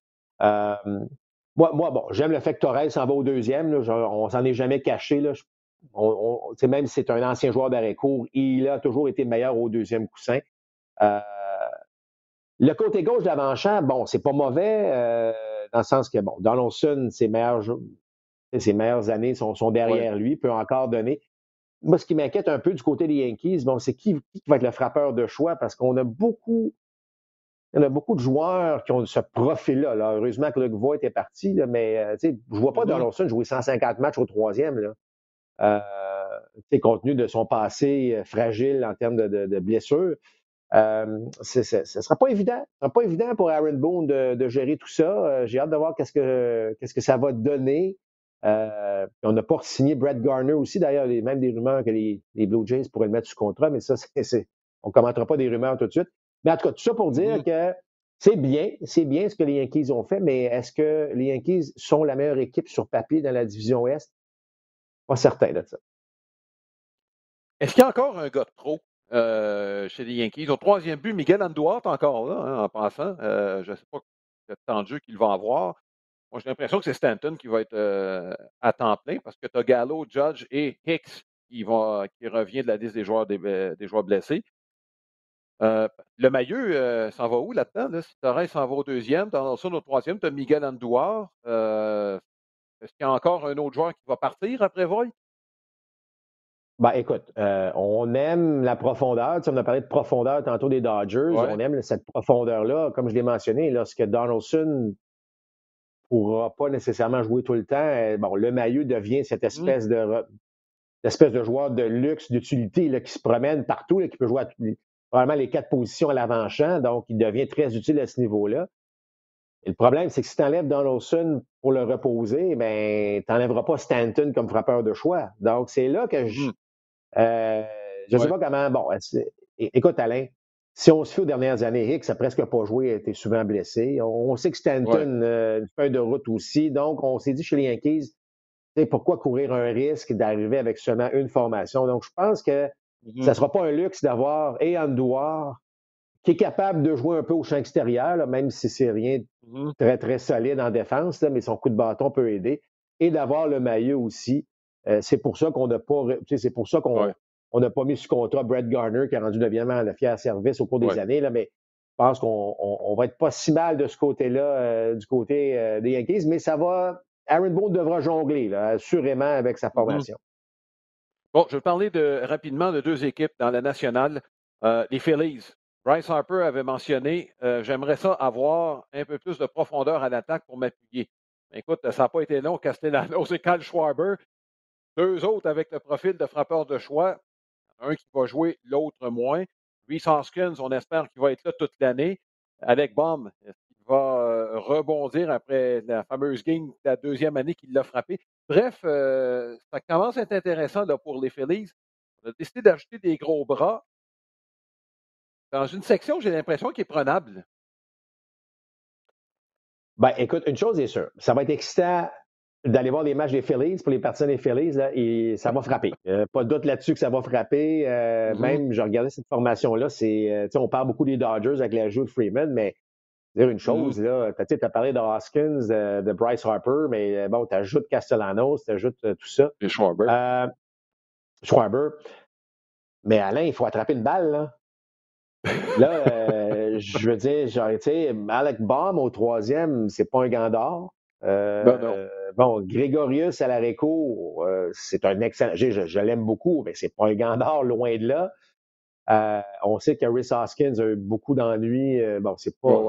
Moi, moi, bon, j'aime le fait que Torres s'en va au deuxième. on s'en est jamais caché. Là même si c'est un ancien joueur d'arrêt-court, il a toujours été meilleur au deuxième coussin. Euh, le côté gauche d'avant-champ, bon, c'est pas mauvais, euh, dans le sens que, bon, Donaldson, ses meilleures, ses meilleures années sont, derrière lui, peut encore donner. Moi, ce qui m'inquiète un peu du côté des Yankees, bon, c'est qui, va être le frappeur de choix, parce qu'on a beaucoup, il y a beaucoup de joueurs qui ont ce profil-là. Heureusement que Luc Voigt est parti, mais euh, je ne vois pas mm-hmm. Donaldson jouer 150 matchs au troisième. Là euh, compte tenu de son passé euh, fragile en termes de, blessures. Euh, ce ne sera pas évident. Ce sera pas évident pour Aaron Boone de, gérer tout ça. Euh, j'ai hâte de voir qu'est-ce que qu'est-ce que ça va donner. on n'a pas signé Brett Garner aussi. D'ailleurs, même des rumeurs que les, Blue Jays pourraient le mettre sous contrat, mais ça, c'est, on ne commentera pas des rumeurs tout de suite. Mais en tout cas, tout ça pour dire mm-hmm. que c'est bien, c'est bien ce que les Yankees ont fait, mais est-ce que les Yankees sont la meilleure équipe sur papier dans la division Ouest? Pas certain de ça. Est-ce qu'il y a encore un gars de pro euh, chez les Yankees? Au troisième but, Miguel Anduart encore là, hein, en passant. Euh, je ne sais pas le temps de jeu qu'il va avoir. Moi, j'ai l'impression que c'est Stanton qui va être euh, à temps plein parce que tu as Gallo, Judge et Hicks qui, va, qui revient de la liste des joueurs, des, joueurs blessés. Le Maillot s'en va où là-dedans? Là? Si Torres s'en va au deuxième, dans ça, au troisième, tu as Miguel Andouard. Est-ce qu'il y a encore un autre joueur qui va partir après Voigt? Ben, écoute, euh, on aime la profondeur. Tu sais, on a parlé de profondeur tantôt des Dodgers. On aime cette profondeur-là. Comme je l'ai mentionné, lorsque Donaldson ne pourra pas nécessairement jouer tout le temps, euh, bon, le maillot devient cette mmh. espèce de espèce de joueur de luxe, d'utilité qui se promène partout, qui peut jouer à probablement les quatre positions à l'avant-champ. Donc, il devient très utile à ce niveau-là. Et le problème, c'est que si tu enlèves Donaldson pour le reposer, ben, tu n'enlèveras pas Stanton comme frappeur de choix. Donc, c'est là que je. Mmh. Euh, je ne sais pas comment. Bon, écoute, Alain, si on se fait aux dernières années, Hicks n'a presque pas joué, a été souvent blessé. On, sait que Stanton, euh, une feuille de route aussi. Donc, on s'est dit chez les Yankees, pourquoi courir un risque d'arriver avec seulement une formation? Donc, je pense que ça ne sera pas un luxe d'avoir et Andouar qui est capable de jouer un peu au champ extérieur, même si c'est rien de mmh très, très solide en défense, mais son coup de bâton peut aider, et d'avoir le maillot aussi. Euh, c'est pour ça qu'on n'a pas, c'est pour ça qu'on n'a pas mis sous contrat Brett Garner, qui a rendu évidemment le fier service au cours des années, là, mais je pense qu'on on, va être pas si mal de ce côté-là, euh, du côté euh, des Yankees, mais ça va. Aaron Boone devra jongler, assurément, avec sa mmh formation. Bon, je vais parler de, rapidement de deux équipes dans la nationale. les Phillies, Bryce Harper avait mentionné euh, J'aimerais ça avoir un peu plus de profondeur à l'attaque pour m'appuyer. Écoute, ça n'a pas été long. Castellanos et Cal Schwarber, deux autres avec le profil de frappeur de choix. Un qui va jouer, l'autre moins. Reese Hoskins, on espère qu'il va être là toute l'année. Alec Baum, qu'il va euh, rebondir après la fameuse game, la deuxième année qu'il l'a frappé? Bref, euh, ça commence à être intéressant là, pour les Phillies. On a décidé d'ajouter des gros bras dans une section, j'ai l'impression qu'il est prenable. Ben, écoute, une chose est sûre, ça va être excitant d'aller voir les matchs des Phillies pour les partisans des Phillies, là, et ça va frapper. Euh, pas de doute là-dessus que ça va frapper. Euh, mm-hmm. Même, je regardais cette formation-là, c'est, on parle beaucoup des Dodgers avec l'ajout de Freeman, mais dire une chose, mm-hmm. là, tu as parlé de Hoskins, de Bryce Harper, mais bon, tu ajoutes Castellanos, tu ajoutes tout ça. Et Schwarber. Schwarber. Mais Alain, il faut attraper une balle, là. Là, euh, je veux dire, genre, tu sais, Alec Baum au troisième, c'est pas un gant d'or. Euh, bon, Grégorius à court, euh, c'est un excellent. Je, je, l'aime beaucoup, mais c'est pas un gant d'or, loin de là. On sait qu'Aris Hoskins a eu beaucoup d'ennuis. bon, c'est pas,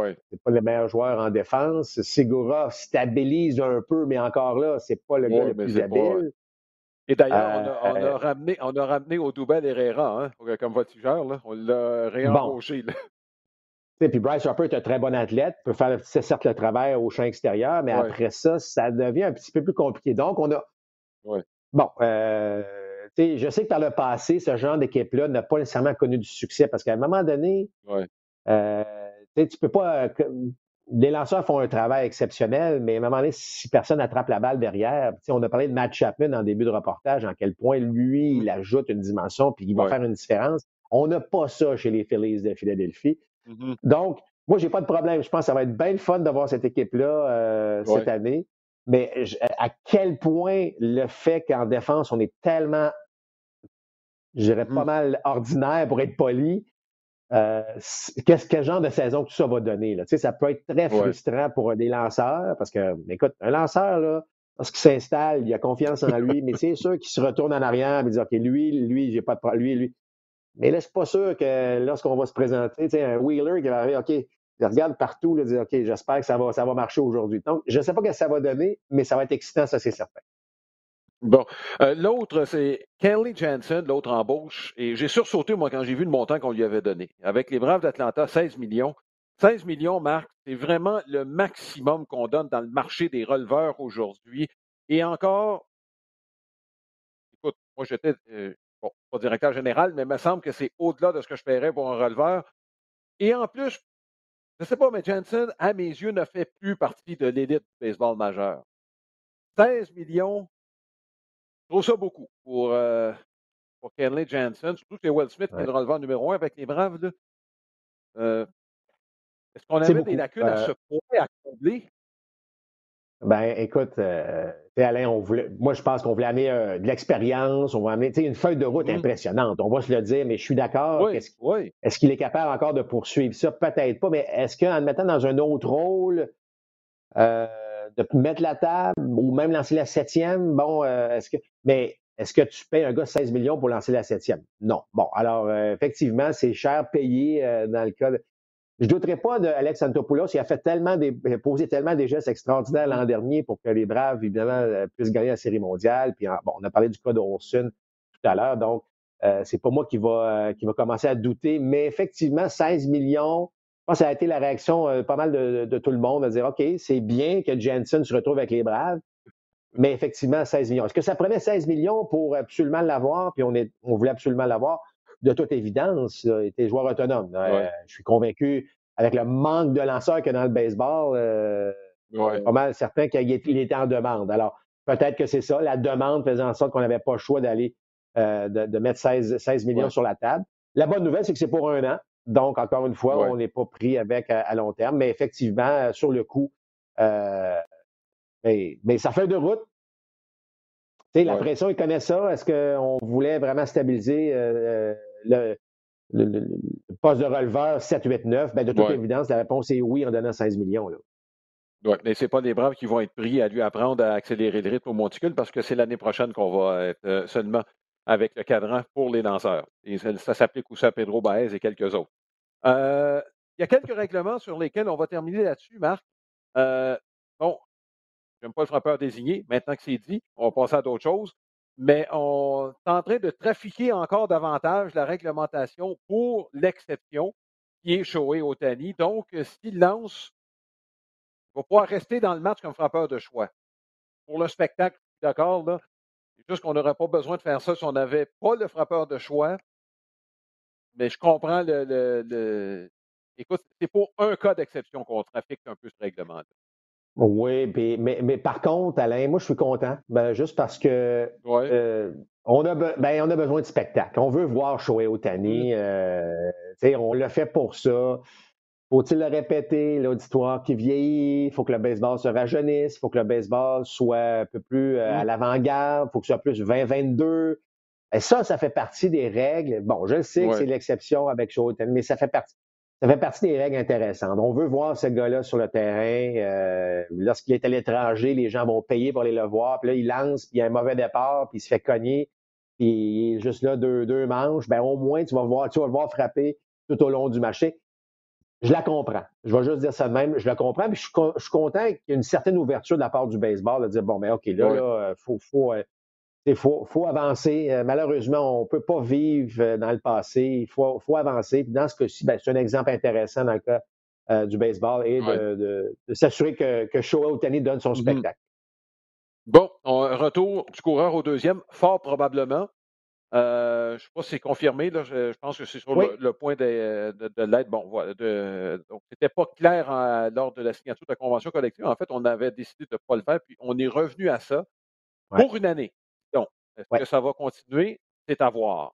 pas le meilleur joueur en défense. Segura stabilise un peu, mais encore là, c'est pas le gars le plus habile. Et d'ailleurs, on, a, euh, ramené, on a ramené au Doubel Herrera hein, comme voltigeur. Là. On l'a réembauché. Bon. Puis Bryce Harper est un très bon athlète, peut faire certes le travail au champ extérieur, mais après ça, ça devient un petit peu plus compliqué. Donc, on a. Bon, euh, je sais que par le passé, ce genre d'équipe-là n'a pas nécessairement connu du succès parce qu'à un moment donné, euh, tu peux pas. Les lanceurs font un travail exceptionnel, mais à un moment donné, si personne n'attrape la balle derrière, on a parlé de Matt Chapman en début de reportage, en quel point lui, il ajoute une dimension puis il va faire une différence. On n'a pas ça chez les Phillies de Philadelphie. Mm-hmm. Donc, moi, j'ai pas de problème. Je pense que ça va être bien le fun d'avoir cette équipe-là euh, cette année. Mais à quel point le fait qu'en défense, on est tellement, je dirais, pas mal ordinaire pour être poli, euh, qu'est-ce quel genre de saison tout ça va donner? Là? Tu sais, ça peut être très frustrant pour des lanceurs parce que, écoute, un lanceur, là, lorsqu'il s'installe, il a confiance en lui, mais c'est sûr qu'il se retourne en arrière et dit OK, lui, lui, j'ai pas de problème, lui, lui. Mais là, c'est pas sûr que lorsqu'on va se présenter, tu sais, un Wheeler qui va arriver, OK, il regarde partout, il dit OK, j'espère que ça va, ça va marcher aujourd'hui. Donc, je ne sais pas ce que ça va donner, mais ça va être excitant, ça, c'est certain. Bon. Euh, l'autre, c'est Kelly Jansen, l'autre embauche. Et j'ai sursauté, moi, quand j'ai vu le montant qu'on lui avait donné. Avec les Braves d'Atlanta, 16 millions. 16 millions, Marc, c'est vraiment le maximum qu'on donne dans le marché des releveurs aujourd'hui. Et encore, écoute, moi, j'étais, euh, bon, pas directeur général, mais il me semble que c'est au-delà de ce que je paierais pour un releveur. Et en plus, je ne sais pas, mais Jansen, à mes yeux, ne fait plus partie de l'élite du baseball majeur. 16 millions, trouve ça beaucoup pour, euh, pour Kenley Jansen, surtout que Will Smith qui est le releveur numéro un avec les Braves. Euh, Est-ce qu'on avait des lacunes à ce euh point à combler? Ben, écoute, euh, Alain, on voulait, moi, je pense qu'on voulait amener euh, de l'expérience, on va amener une feuille de route mmh. impressionnante. On va se le dire, mais je suis d'accord. Est-ce qu'il est capable encore de poursuivre ça? Peut-être pas, mais est-ce qu'en le mettant dans un autre rôle, euh, de mettre la table ou même lancer la septième, bon, est-ce que. Mais est-ce que tu payes un gars 16 millions pour lancer la septième? Non. Bon, alors, effectivement, c'est cher payé dans le cas de. Je ne douterai pas d'Alex Antopoulos. Il a fait tellement des, posé tellement des gestes extraordinaires l'an dernier pour que les Braves, évidemment, euh, puissent gagner la Série mondiale. Puis, bon, on a parlé du cas de tout à l'heure. Donc, euh, c'est pas moi qui va, euh, qui va commencer à douter. Mais effectivement, 16 millions, pense que ça a été la réaction euh, pas mal de, tout le monde à dire OK, c'est bien que Jensen se retrouve avec les Braves. Mais effectivement, 16 millions. Est-ce que ça prenait 16 millions pour absolument l'avoir? Puis on, est, on voulait absolument l'avoir? De toute évidence, était joueur autonome. Euh, je suis convaincu, avec le manque de lanceurs que dans le baseball, euh, pas mal certain qu'il était en demande. Alors, peut-être que c'est ça. La demande faisait en sorte qu'on n'avait pas le choix d'aller euh, de, mettre 16, millions sur la table. La bonne nouvelle, c'est que c'est pour un an. Donc, encore une fois, on n'est pas pris avec à, long terme. Mais effectivement, sur le coup, mais, mais, ça fait de route la pression, ils connaissent ça. Est-ce qu'on voulait vraiment stabiliser euh, euh, le, poste de releveur 7, 8, 9? de toute évidence, la réponse est oui en donnant 16 millions. Oui, mais ce n'est pas les Braves qui vont être pris à lui apprendre à accélérer le rythme au monticule parce que c'est l'année prochaine qu'on va être euh, seulement avec le cadran pour les lanceurs. Et ça, s'applique aussi à Pedro Baez et quelques autres. il y a quelques règlements sur lesquels on va terminer là-dessus, Marc. bon, n'aime pas le frappeur désigné. Maintenant que c'est dit, on va passer à d'autres choses. Mais on est en train de trafiquer encore davantage la réglementation pour l'exception qui est Shohei Otani. Donc, s'il lance, il va pouvoir rester dans le match comme frappeur de choix. Pour le spectacle, d'accord, là, juste qu'on n'aurait pas besoin de faire ça si on n'avait pas le frappeur de choix. Mais je comprends le. le... Écoute, c'est pour un cas d'exception qu'on trafique un peu ce règlement-là. Oui, mais, mais, par contre, Alain, moi, je suis content. Ben, juste parce que euh, on, a ben, on a besoin de spectacle. On veut voir Shohei Otani. Mmh. Euh, on l'a fait pour ça. Faut-il le répéter, l'auditoire qui vieillit? Il faut que le baseball se rajeunisse. Il faut que le baseball soit un peu plus euh, à mmh. l'avant-garde. Il faut que ce soit plus 20-22. Et ça, ça fait partie des règles. Bon, je sais que c'est l'exception avec Otani, mais ça fait partie ça fait partie des règles intéressantes. On veut voir ce gars-là sur le terrain. Euh, lorsqu'il est à l'étranger, les gens vont payer pour aller le voir. Puis là, il lance, puis il y a un mauvais départ, puis il se fait cogner, puis il est juste là deux, deux manches. Ben au moins, tu vas, voir, tu vas le voir frapper tout au long du marché. Je la comprends. Je vais juste dire ça de même. Je la comprends. Puis je suis, content qu'il y ait une certaine ouverture de la part du baseball de dire bon, ben OK, là, il faut, faut, euh, faut, faut, avancer. malheureusement, on ne peut pas vivre dans le passé. Il faut, faut avancer. Puis dans ce cas-ci, ben, c'est un exemple intéressant dans le cas du baseball et de, s'assurer que, que Shohei Otani donne son mm-hmm. spectacle. Bon, retour du coureur au deuxième, fort probablement. Euh, je ne sais pas si c'est confirmé. Là, je, pense que c'est sur le, point de, de, l'aide. Bon, voilà. donc, c'était pas clair lors de la signature de la convention collective. En fait, on avait décidé de ne pas le faire, puis on est revenu à ça pour une année. Donc, est-ce que ça va continuer? C'est à voir.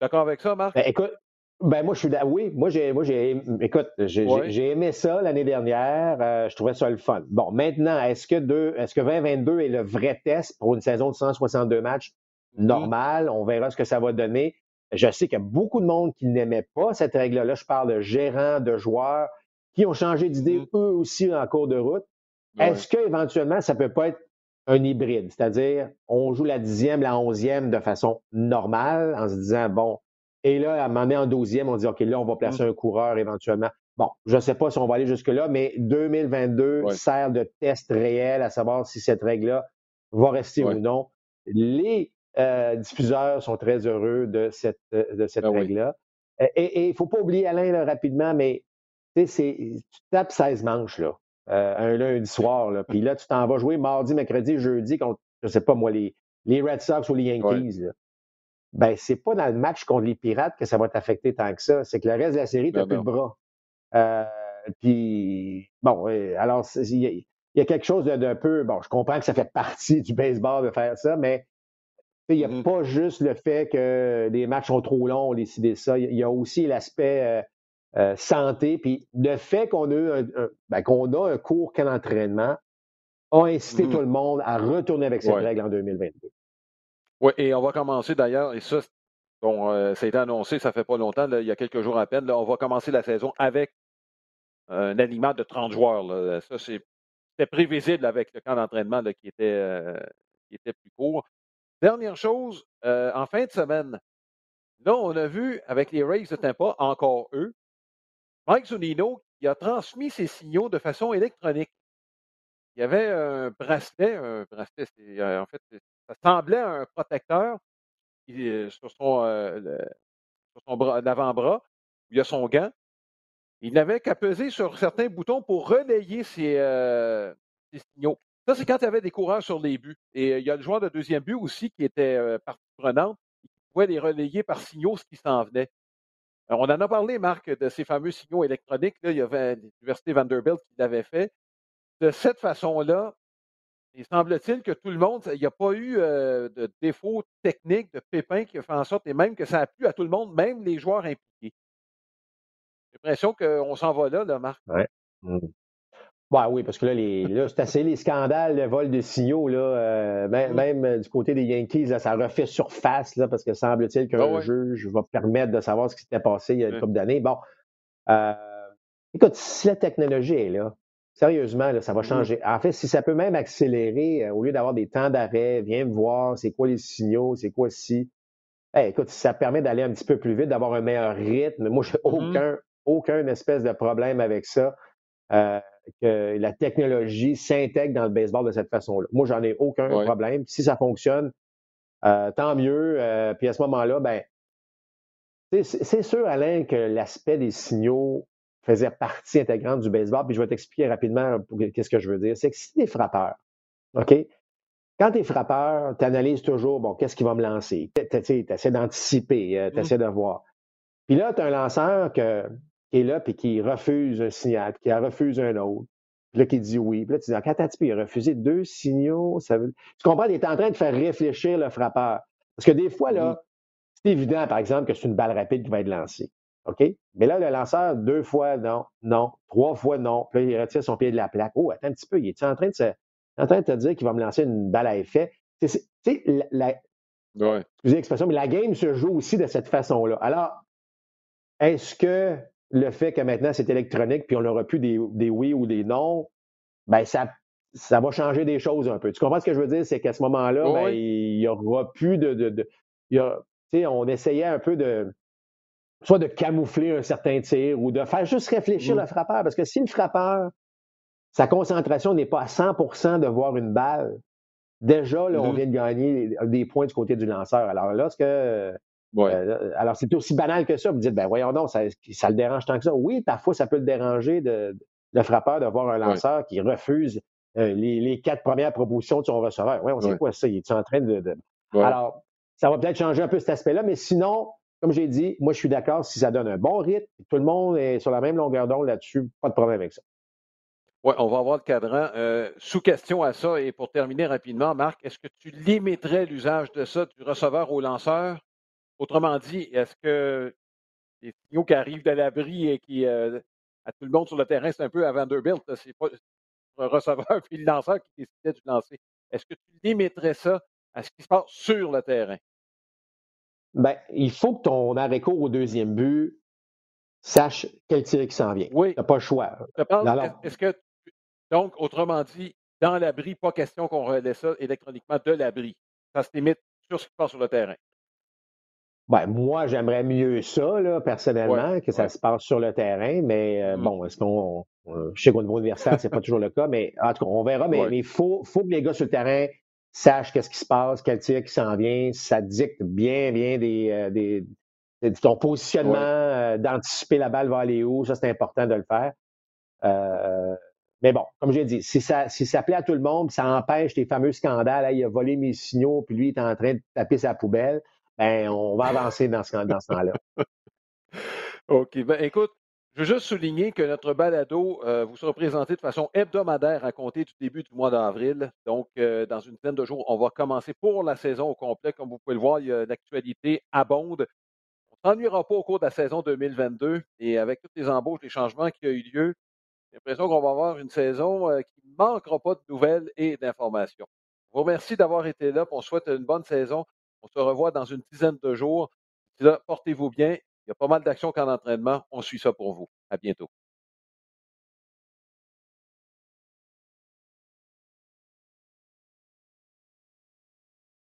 D'accord avec ça, Marc? Ben, écoute, ben moi, je suis oui, moi j'ai moi j'ai écoute, j'ai aimé ça l'année dernière, euh, je trouvais ça le fun. Bon, maintenant, est-ce que deux, est-ce que 2022 est le vrai test pour une saison de 162 matchs? Normal, on verra ce que ça va donner. Je sais qu'il y a beaucoup de monde qui n'aimait pas cette règle-là. Je parle de gérants, de joueurs qui ont changé d'idée mm-hmm. eux aussi en cours de route. Est-ce qu'éventuellement, ça peut pas être un hybride? C'est-à-dire, on joue la dixième, la onzième de façon normale en se disant, bon, et là, à un moment donné, en douzième, on dit, OK, là, on va placer mmh. un coureur éventuellement. Bon, je ne sais pas si on va aller jusque-là, mais 2022 sert de test réel à savoir si cette règle-là va rester ou non. Les euh, diffuseurs sont très heureux de cette, euh, de cette ah règle-là. Et il ne faut pas oublier, Alain, rapidement, mais tu tapes 16 manches, là, euh, un lundi soir, là, puis là, tu t'en vas jouer mardi, mercredi, jeudi contre, je ne sais pas moi, les, les Red Sox ou les Yankees ben c'est pas dans le match contre les Pirates que ça va t'affecter tant que ça. C'est que le reste de la série, tu n'as plus de bras. Euh, puis, bon, alors, il y, a quelque chose d'un peu. Bon, je comprends que ça fait partie du baseball de faire ça, mais il n'y a mm-hmm. pas juste le fait que les matchs sont trop longs, on décide ça. Il y a aussi l'aspect euh, euh, santé. Puis le fait qu'on a, un, ben, a un court qu'un entraînement a incité mm-hmm. tout le monde à retourner avec cette règle en 2022. Oui, et on va commencer d'ailleurs, et ça, bon, euh, ça a été annoncé, ça fait pas longtemps, il y a quelques jours à peine. Là, on va commencer la saison avec un aliment de 30 joueurs. Ça, c'était prévisible avec le camp d'entraînement qui, était, euh, qui était plus court. Dernière chose, euh, en fin de semaine, là, on a vu avec les Rays de Tampa, encore eux, Mike Zunino qui a transmis ses signaux de façon électronique. Il y avait un bracelet, un bracelet, c'est, en fait, ça semblait un protecteur euh, sur son, euh, son avant-bras, où il y a son gant. Il n'avait qu'à peser sur certains boutons pour relayer ses, euh, signaux. Ça, c'est quand il y avait des coureurs sur les buts. Et il y a le joueur de deuxième but aussi qui était partie prenante, qui pouvait les relayer par signaux ce qui s'en venait. on en a parlé, Marc, de ces fameux signaux électroniques. Il y avait l'Université Vanderbilt qui l'avait fait. De cette façon-là, il semble-t-il que tout le monde, il n'y a pas eu euh, de défaut technique, de pépin qui a fait en sorte, et même que ça a plu à tout le monde, même les joueurs impliqués. J'ai l'impression qu'on s'en va là, là, Marc. Ouais. Mmh. Oui, parce que là, là c'est assez les scandales, le vol de signaux, là, euh, même, euh, du côté des Yankees, ça refait surface, là, parce que semble-t-il qu'un ah juge va permettre de savoir ce qui s'était passé il y a une couple d'années. Bon, écoute, si la technologie est là, Sérieusement, ça va mmh changer. En fait, si ça peut même accélérer, euh, au lieu d'avoir des temps d'arrêt, viens me voir, c'est quoi les signaux, c'est quoi si. écoute, si ça permet d'aller un petit peu plus vite, d'avoir un meilleur rythme, moi, j'ai mmh aucun, aucun espèce de problème avec ça. Euh, que la technologie s'intègre dans le baseball de cette façon-là. Moi, j'en ai aucun problème. Si ça fonctionne, euh, tant mieux. puis à ce moment-là, ben, c'est sûr, Alain, que l'aspect des signaux faisait partie intégrante du baseball. Puis je vais t'expliquer rapidement qu'est-ce que je veux dire. C'est que si tu es frappeur, OK? Quand tu es frappeur, tu analyses toujours, bon, qu'est-ce qui va me lancer? Tu essaies d'anticiper, euh, tu essaies mmh. de voir. Puis là, tu as un lanceur qui est là puis qui refuse un signal, puis qui refuse un autre. Puis là, qui dit oui. Puis là, tu dis, quand tu il a refusé deux signaux, ça veut... Tu comprends, il est en train de faire réfléchir le frappeur. Parce que des fois, là, c'est évident, par exemple, que c'est une balle rapide qui va être lancée. OK? Mais là, le lanceur, deux fois non, non, trois fois non. Puis là, il retire son pied de la plaque. Oh, attends un petit peu, il est en train de, se, en train de te dire qu'il va me lancer une balle à effet? Tu sais, la, ouais. excusez l'expression, mais la game se joue aussi de cette façon-là. Alors, est-ce que le fait que maintenant c'est électronique, puis on n'aura plus des, des, oui ou des non, ben ça, ça va changer des choses un peu. Tu comprends ce que je veux dire? C'est qu'à ce moment-là, ben, il n'y aura plus de. de, de il y a, on essayait un peu de soit de camoufler un certain tir ou de faire juste réfléchir le frappeur. Parce que si le frappeur, sa concentration n'est pas à 100% de voir une balle, déjà, là, on Mhm. vient de gagner des points du côté du lanceur. Alors là, ce que. Ouais. euh, alors, c'est aussi banal que ça. Vous dites, ben voyons donc, ça, ça le dérange tant que ça. Oui, parfois, ça peut le déranger de, le frappeur de voir un lanceur qui refuse euh, les, les quatre premières propositions de son receveur. Oui, on sait Ouais. quoi ça? Il est en train de. Alors, ça va peut-être changer un peu cet aspect-là, mais sinon, comme j'ai dit, moi, je suis d'accord si ça donne un bon rythme, tout le monde est sur la même longueur d'onde là-dessus, pas de problème avec ça. Oui, on va avoir le cadran. Euh, sous question à ça, et pour terminer rapidement, Marc, est-ce que tu limiterais l'usage de ça du receveur au lanceur? Autrement dit, est-ce que les signaux qui arrivent de l'abri et qui, euh, à tout le monde sur le terrain, c'est un peu à Vanderbilt, c'est pas un receveur puis le lanceur qui décidait du lancer. Est-ce que tu limiterais ça à ce qui se passe sur le terrain? Ben, il faut que ton arrêt-court au deuxième but sache quel tir qui s'en vient. Oui. Tu n'as pas le choix. Est-ce que, tu- donc, autrement dit, dans l'abri, pas question qu'on relaie ça électroniquement de l'abri. Ça se limite sur ce qui se passe sur le terrain. Ben, moi, j'aimerais mieux ça, là, personnellement, Ouais, que ça ouais. se passe sur le terrain, mais euh, Mm. bon, est-ce qu'on. euh, je sais qu'au niveau universitaire, c'est pas toujours le cas, mais en tout cas, on verra, mais Ouais. il faut, faut que les gars sur le terrain sachent qu'est-ce qui se passe, quel tir qui s'en vient. Ça dicte bien, bien des, euh, des, de ton positionnement, euh, d'anticiper la balle va aller où, ça, c'est important de le faire. Euh, mais bon, comme j'ai dit, si ça, si ça plaît à tout le monde, ça empêche les fameux scandales, Hey, il a volé mes signaux, puis lui, il est en train de taper sa poubelle, ben, on va avancer dans ce, dans ce temps-là. OK. Ben, écoute, je veux juste souligner que notre balado euh, vous sera présenté de façon hebdomadaire à compter du début du mois d'avril. Donc, euh, dans une dizaine de jours, on va commencer pour la saison au complet. Comme vous pouvez le voir, l'actualité abonde. On ne s'ennuiera pas au cours de la saison 2022 et avec toutes les embauches, les changements qui ont eu lieu, j'ai l'impression qu'on va avoir une saison euh, qui ne manquera pas de nouvelles et d'informations. Je vous remercie d'avoir été là. On souhaite une bonne saison. On se revoit dans une dizaine de jours. Portez-vous bien. Il y a pas mal d'actions qu'en entraînement. On suit ça pour vous. À bientôt.